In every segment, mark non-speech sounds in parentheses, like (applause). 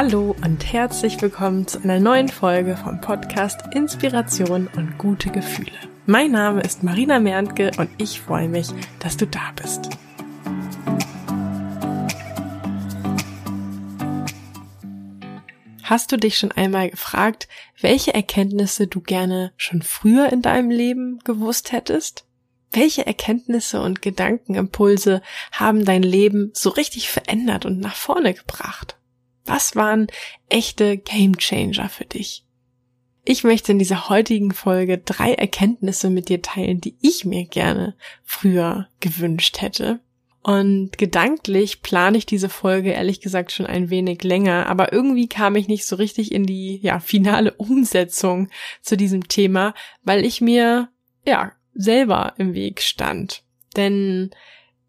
Hallo und herzlich willkommen zu einer neuen Folge vom Podcast Inspiration und gute Gefühle. Mein Name ist Marina Merntke und ich freue mich, dass du da bist. Hast du dich schon einmal gefragt, welche Erkenntnisse du gerne schon früher in deinem Leben gewusst hättest? Welche Erkenntnisse und Gedankenimpulse haben dein Leben so richtig verändert und nach vorne gebracht? Was waren echte Gamechanger für dich? Ich möchte in dieser heutigen Folge drei Erkenntnisse mit dir teilen, die ich mir gerne früher gewünscht hätte. Und gedanklich plane ich diese Folge ehrlich gesagt schon ein wenig länger, aber irgendwie kam ich nicht so richtig in die ja, finale Umsetzung zu diesem Thema, weil ich mir ja selber im Weg stand. Denn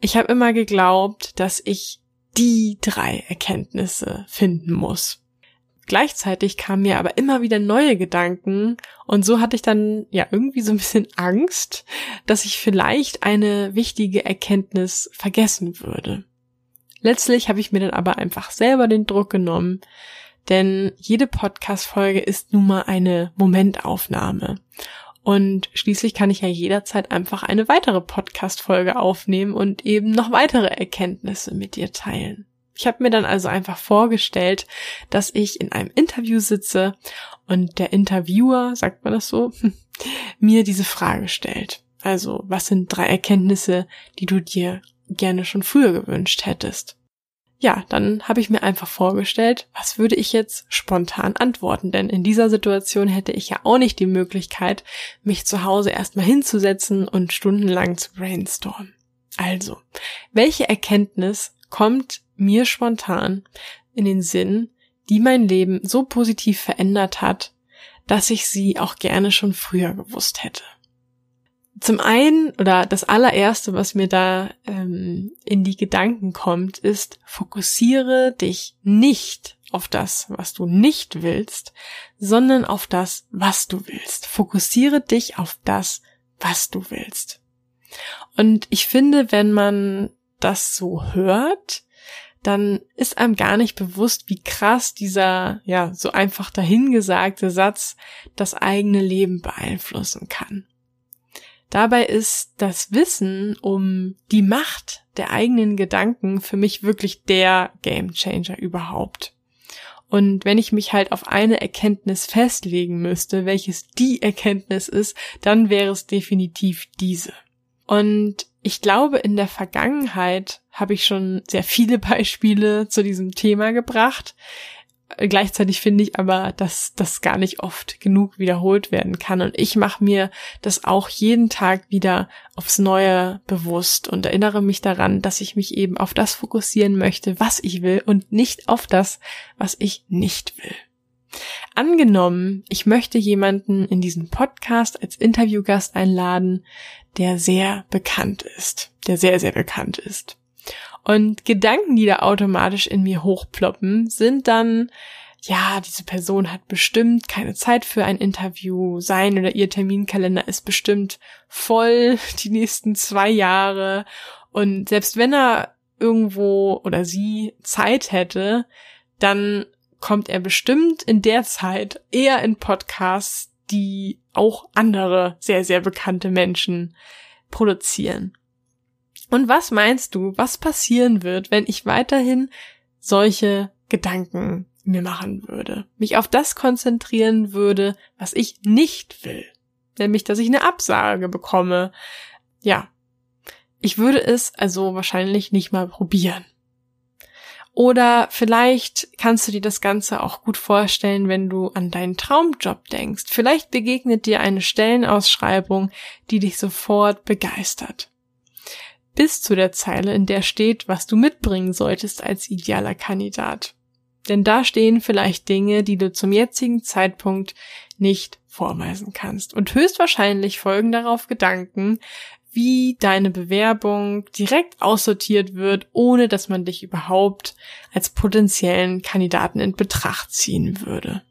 ich habe immer geglaubt, dass ich die drei Erkenntnisse finden muss. Gleichzeitig kamen mir aber immer wieder neue Gedanken und so hatte ich dann ja irgendwie so ein bisschen Angst, dass ich vielleicht eine wichtige Erkenntnis vergessen würde. Letztlich habe ich mir dann aber einfach selber den Druck genommen, denn jede Podcast-Folge ist nun mal eine Momentaufnahme. Und schließlich kann ich ja jederzeit einfach eine weitere Podcast-Folge aufnehmen und eben noch weitere Erkenntnisse mit dir teilen. Ich habe mir dann also einfach vorgestellt, dass ich in einem Interview sitze und der Interviewer, sagt man das so, (laughs) mir diese Frage stellt. Also, was sind drei Erkenntnisse, die du dir gerne schon früher gewünscht hättest? Ja, dann habe ich mir einfach vorgestellt, was würde ich jetzt spontan antworten? Denn in dieser Situation hätte ich ja auch nicht die Möglichkeit, mich zu Hause erstmal hinzusetzen und stundenlang zu brainstormen. Also, welche Erkenntnis kommt mir spontan in den Sinn, die mein Leben so positiv verändert hat, dass ich sie auch gerne schon früher gewusst hätte? Zum einen oder das allererste, was mir da ähm, in die Gedanken kommt, ist, fokussiere dich nicht auf das, was du nicht willst, sondern auf das, was du willst. Fokussiere dich auf das, was du willst. Und ich finde, wenn man das so hört, dann ist einem gar nicht bewusst, wie krass dieser, ja, so einfach dahingesagte Satz das eigene Leben beeinflussen kann. Dabei ist das Wissen um die Macht der eigenen Gedanken für mich wirklich der Gamechanger überhaupt. Und wenn ich mich halt auf eine Erkenntnis festlegen müsste, welches die Erkenntnis ist, dann wäre es definitiv diese. Und ich glaube, in der Vergangenheit habe ich schon sehr viele (laughs) Beispiele zu diesem Thema gebracht. Gleichzeitig finde ich aber, dass das gar nicht oft genug wiederholt werden kann. Und ich mache mir das auch jeden Tag wieder aufs Neue bewusst und erinnere mich daran, dass ich mich eben auf das fokussieren möchte, was ich will und nicht auf das, was ich nicht will. Angenommen, ich möchte jemanden in diesen Podcast als Interviewgast einladen, der sehr bekannt ist, der sehr, sehr bekannt ist. Und Gedanken, die da automatisch in mir hochploppen, sind dann, ja, diese Person hat bestimmt keine Zeit für ein Interview, sein oder ihr Terminkalender ist bestimmt voll (laughs) die nächsten zwei Jahre. Und selbst wenn er irgendwo oder sie Zeit hätte, dann kommt er bestimmt in der Zeit eher in Podcasts, die auch andere sehr, sehr bekannte Menschen produzieren. Und was meinst du, was passieren wird, wenn ich weiterhin solche Gedanken mir machen würde, mich auf das konzentrieren würde, was ich nicht will, nämlich, dass ich eine Absage bekomme. Ja, ich würde es also wahrscheinlich nicht mal probieren. Oder vielleicht kannst du dir das Ganze auch gut vorstellen, wenn du an deinen Traumjob denkst. Vielleicht begegnet dir eine Stellenausschreibung, die dich sofort begeistert bis zu der Zeile, in der steht, was du mitbringen solltest als idealer Kandidat. Denn da stehen vielleicht Dinge, die du zum jetzigen Zeitpunkt nicht vorweisen kannst. Und höchstwahrscheinlich folgen darauf Gedanken, wie deine Bewerbung direkt aussortiert wird, ohne dass man dich überhaupt als potenziellen Kandidaten in Betracht ziehen würde.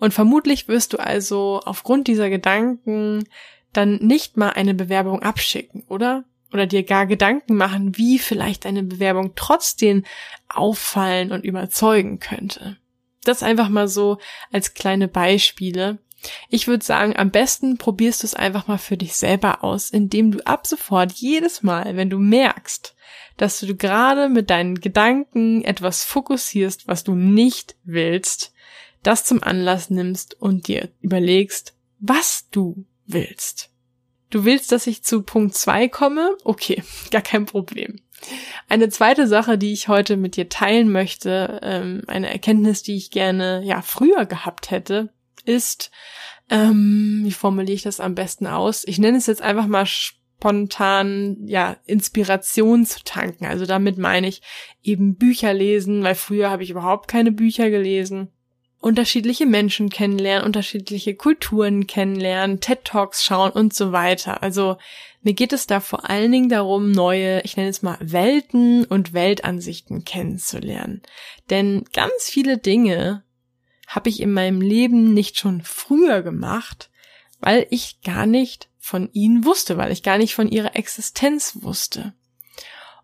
Und vermutlich wirst du also aufgrund dieser Gedanken dann nicht mal eine Bewerbung abschicken, oder? Oder dir gar Gedanken machen, wie vielleicht deine Bewerbung trotzdem auffallen und überzeugen könnte. Das einfach mal so als kleine Beispiele. Ich würde sagen, am besten probierst du es einfach mal für dich selber aus, indem du ab sofort jedes Mal, wenn du merkst, dass du gerade mit deinen Gedanken etwas fokussierst, was du nicht willst, das zum Anlass nimmst und dir überlegst, was du willst. Du willst, dass ich zu Punkt zwei komme? Okay, (laughs) gar kein Problem. Eine zweite Sache, die ich heute mit dir teilen möchte, ähm, eine Erkenntnis, die ich gerne ja früher gehabt hätte, ist, ähm, wie formuliere ich das am besten aus? Ich nenne es jetzt einfach mal spontan, ja, Inspiration zu tanken. Also damit meine ich eben Bücher lesen, weil früher habe ich überhaupt keine Bücher gelesen unterschiedliche Menschen kennenlernen, unterschiedliche Kulturen kennenlernen, TED Talks schauen und so weiter. Also mir geht es da vor allen Dingen darum, neue, ich nenne es mal Welten und Weltansichten kennenzulernen. Denn ganz viele Dinge habe ich in meinem Leben nicht schon früher gemacht, weil ich gar nicht von ihnen wusste, weil ich gar nicht von ihrer Existenz wusste.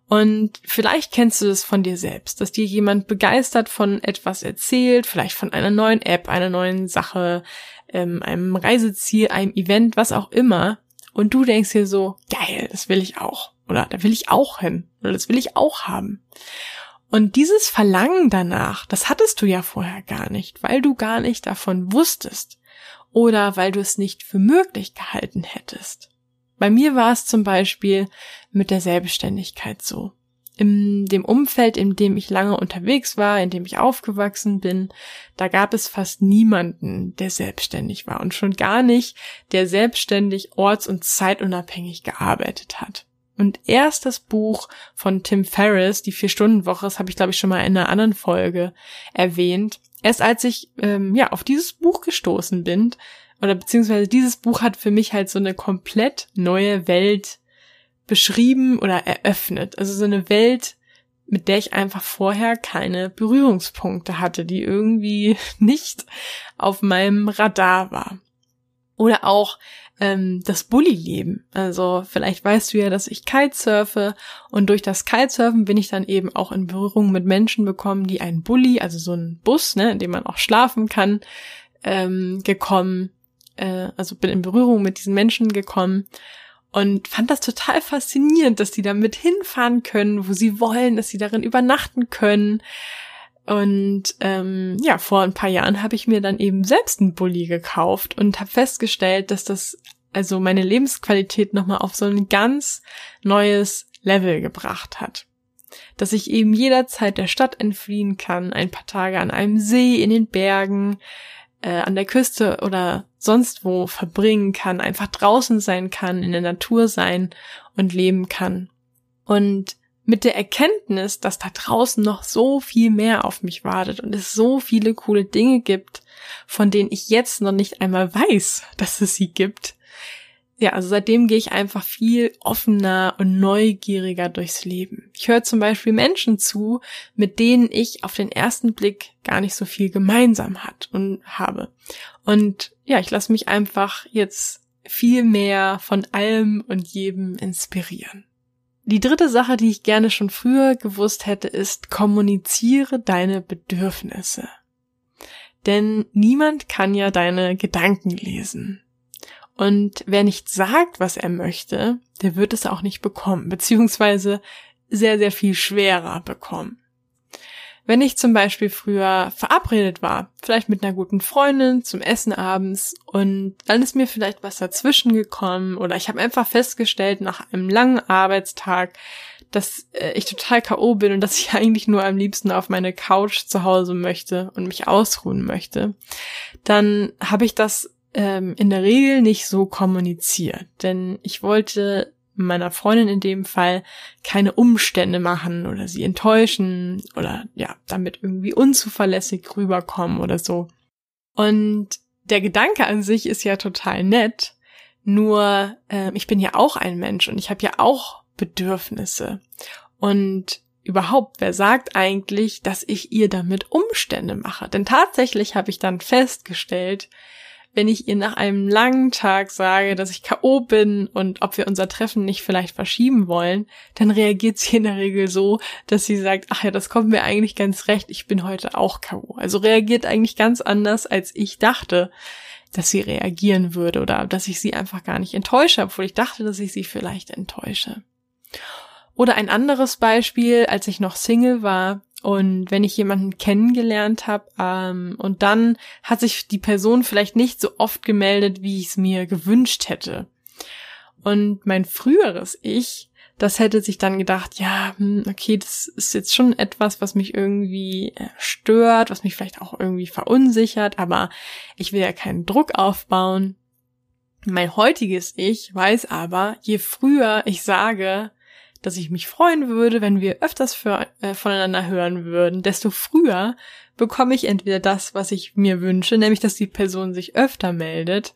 Und vielleicht kennst du das von dir selbst, dass dir jemand begeistert von etwas erzählt, vielleicht von einer neuen App, einer neuen Sache, ähm, einem Reiseziel, einem Event, was auch immer. Und du denkst dir so, geil, das will ich auch. Oder da will ich auch hin. Oder das will ich auch haben. Und dieses Verlangen danach, das hattest du ja vorher gar nicht, weil du gar nicht davon wusstest. Oder weil du es nicht für möglich gehalten hättest. Bei mir war es zum Beispiel mit der Selbstständigkeit so. In dem Umfeld, in dem ich lange unterwegs war, in dem ich aufgewachsen bin, da gab es fast niemanden, der selbstständig war und schon gar nicht, der selbstständig orts- und zeitunabhängig gearbeitet hat. Und erst das Buch von Tim Ferriss, die Vier-Stunden-Woche, das habe ich glaube ich schon mal in einer anderen Folge erwähnt. Erst als ich ähm, ja auf dieses Buch gestoßen bin, oder beziehungsweise dieses Buch hat für mich halt so eine komplett neue Welt beschrieben oder eröffnet. Also so eine Welt, mit der ich einfach vorher keine Berührungspunkte hatte, die irgendwie (laughs) nicht auf meinem Radar war. Oder auch ähm, das Bully-Leben. Also vielleicht weißt du ja, dass ich Kitesurfe und durch das Kitesurfen bin ich dann eben auch in Berührung mit Menschen bekommen, die einen Bully, also so einen Bus, ne, in dem man auch schlafen kann, ähm, gekommen äh, also bin in Berührung mit diesen Menschen gekommen und fand das total faszinierend, dass die da mit hinfahren können, wo sie wollen, dass sie darin übernachten können. Und ähm, ja, vor ein paar Jahren habe ich mir dann eben selbst einen Bulli gekauft und habe festgestellt, dass das also meine Lebensqualität nochmal auf so ein ganz neues Level gebracht hat. Dass ich eben jederzeit der Stadt entfliehen kann, ein paar Tage an einem See, in den Bergen, äh, an der Küste oder sonst wo verbringen kann, einfach draußen sein kann, in der Natur sein und leben kann. Und mit der Erkenntnis, dass da draußen noch so viel mehr auf mich wartet und es so viele coole Dinge gibt, von denen ich jetzt noch nicht einmal weiß, dass es sie gibt, ja, also seitdem gehe ich einfach viel offener und neugieriger durchs Leben. Ich höre zum Beispiel Menschen zu, mit denen ich auf den ersten Blick gar nicht so viel gemeinsam hat und habe. Und ja, ich lasse mich einfach jetzt viel mehr von allem und jedem inspirieren. Die dritte Sache, die ich gerne schon früher gewusst hätte, ist, kommuniziere deine Bedürfnisse. Denn niemand kann ja deine Gedanken lesen. Und wer nicht sagt, was er möchte, der wird es auch nicht bekommen, beziehungsweise sehr, sehr viel schwerer bekommen. Wenn ich zum Beispiel früher verabredet war, vielleicht mit einer guten Freundin zum Essen abends und dann ist mir vielleicht was dazwischen gekommen oder ich habe einfach festgestellt nach einem langen Arbeitstag, dass äh, ich total KO bin und dass ich (laughs) eigentlich nur am liebsten auf meine Couch zu Hause möchte und mich ausruhen möchte, dann habe ich das ähm, in der Regel nicht so kommuniziert, denn ich wollte meiner Freundin in dem Fall keine Umstände machen oder sie enttäuschen oder ja, damit irgendwie unzuverlässig rüberkommen oder so. Und der Gedanke an sich ist ja total nett, nur äh, ich bin ja auch ein Mensch und ich habe ja auch Bedürfnisse. Und überhaupt, wer sagt eigentlich, dass ich ihr damit Umstände mache? Denn tatsächlich habe ich dann festgestellt, wenn ich ihr nach einem langen Tag sage, dass ich K.O. bin und ob wir unser Treffen nicht vielleicht verschieben wollen, dann reagiert sie in der Regel so, dass sie sagt, ach ja, das kommt mir eigentlich ganz recht, ich bin heute auch K.O. Also reagiert eigentlich ganz anders, als ich dachte, dass sie reagieren würde oder dass ich sie einfach gar nicht enttäusche, obwohl ich dachte, dass ich sie vielleicht enttäusche. Oder ein anderes Beispiel, als ich noch Single war, und wenn ich jemanden kennengelernt habe ähm, und dann hat sich die Person vielleicht nicht so oft gemeldet, wie ich es mir gewünscht hätte. Und mein früheres Ich, das hätte sich dann gedacht, ja, hm, okay, das ist jetzt schon etwas, was mich irgendwie äh, stört, was mich vielleicht auch irgendwie verunsichert, aber ich will ja keinen Druck aufbauen. Mein heutiges Ich weiß aber, je früher ich sage, dass ich mich freuen würde, wenn wir öfters für, äh, voneinander hören würden, desto früher bekomme ich entweder das, was ich mir wünsche, nämlich dass die Person sich öfter meldet,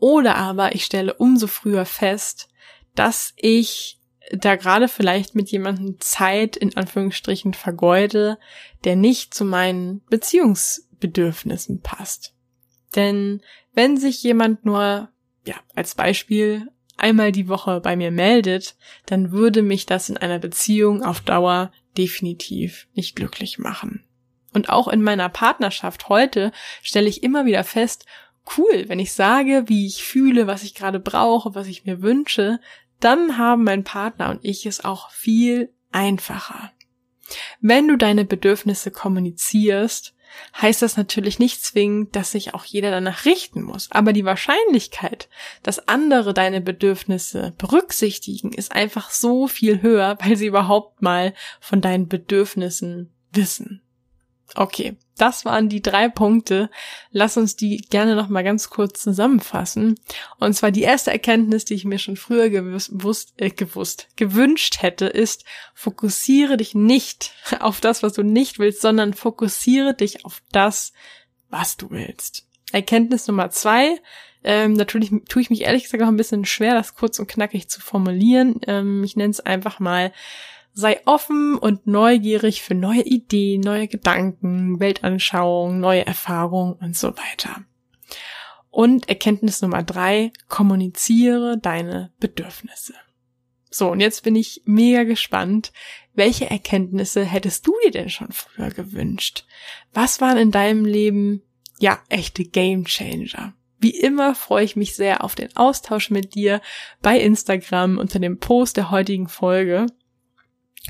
oder aber ich stelle umso früher fest, dass ich da gerade vielleicht mit jemandem Zeit in Anführungsstrichen vergeude, der nicht zu meinen Beziehungsbedürfnissen passt. Denn wenn sich jemand nur, ja, als Beispiel einmal die Woche bei mir meldet, dann würde mich das in einer Beziehung auf Dauer definitiv nicht glücklich machen. Und auch in meiner Partnerschaft heute stelle ich immer wieder fest, cool, wenn ich sage, wie ich fühle, was ich gerade brauche, was ich mir wünsche, dann haben mein Partner und ich es auch viel einfacher. Wenn du deine Bedürfnisse kommunizierst, heißt das natürlich nicht zwingend, dass sich auch jeder danach richten muss. Aber die Wahrscheinlichkeit, dass andere deine Bedürfnisse berücksichtigen, ist einfach so viel höher, weil sie überhaupt mal von deinen Bedürfnissen wissen. Okay, das waren die drei Punkte. Lass uns die gerne noch mal ganz kurz zusammenfassen. Und zwar die erste Erkenntnis, die ich mir schon früher gewusst, äh, gewusst, gewünscht hätte, ist, fokussiere dich nicht (laughs) auf das, was du nicht willst, sondern fokussiere dich auf das, was du willst. Erkenntnis Nummer zwei, ähm, natürlich tue ich mich ehrlich gesagt auch ein bisschen schwer, das kurz und knackig zu formulieren. Ähm, ich nenne es einfach mal, Sei offen und neugierig für neue Ideen, neue Gedanken, Weltanschauungen, neue Erfahrungen und so weiter. Und Erkenntnis Nummer drei, kommuniziere deine Bedürfnisse. So, und jetzt bin ich mega gespannt. Welche Erkenntnisse hättest du dir denn schon früher gewünscht? Was waren in deinem Leben, ja, echte Game Changer? Wie immer freue ich mich sehr auf den Austausch mit dir bei Instagram unter dem Post der heutigen Folge.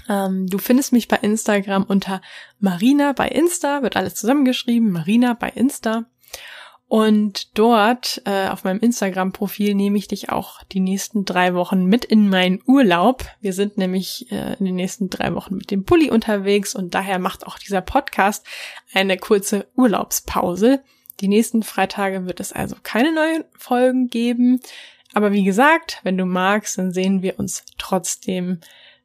Ähm, du findest mich bei Instagram unter Marina bei Insta, wird alles zusammengeschrieben, Marina bei Insta. Und dort äh, auf meinem Instagram-Profil nehme ich dich auch die nächsten drei Wochen mit in meinen Urlaub. Wir sind nämlich äh, in den nächsten drei Wochen mit dem Pulli unterwegs und daher macht auch dieser Podcast eine kurze Urlaubspause. Die nächsten Freitage wird es also keine neuen Folgen geben. Aber wie gesagt, wenn du magst, dann sehen wir uns trotzdem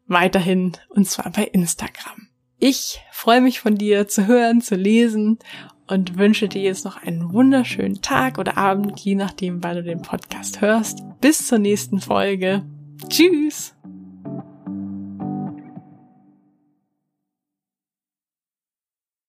weiterhin und zwar bei Instagram. Ich freue mich von dir zu hören, zu lesen und wünsche dir jetzt noch einen wunderschönen Tag oder Abend, je nachdem, wann du den Podcast hörst. Bis zur nächsten Folge. Tschüss!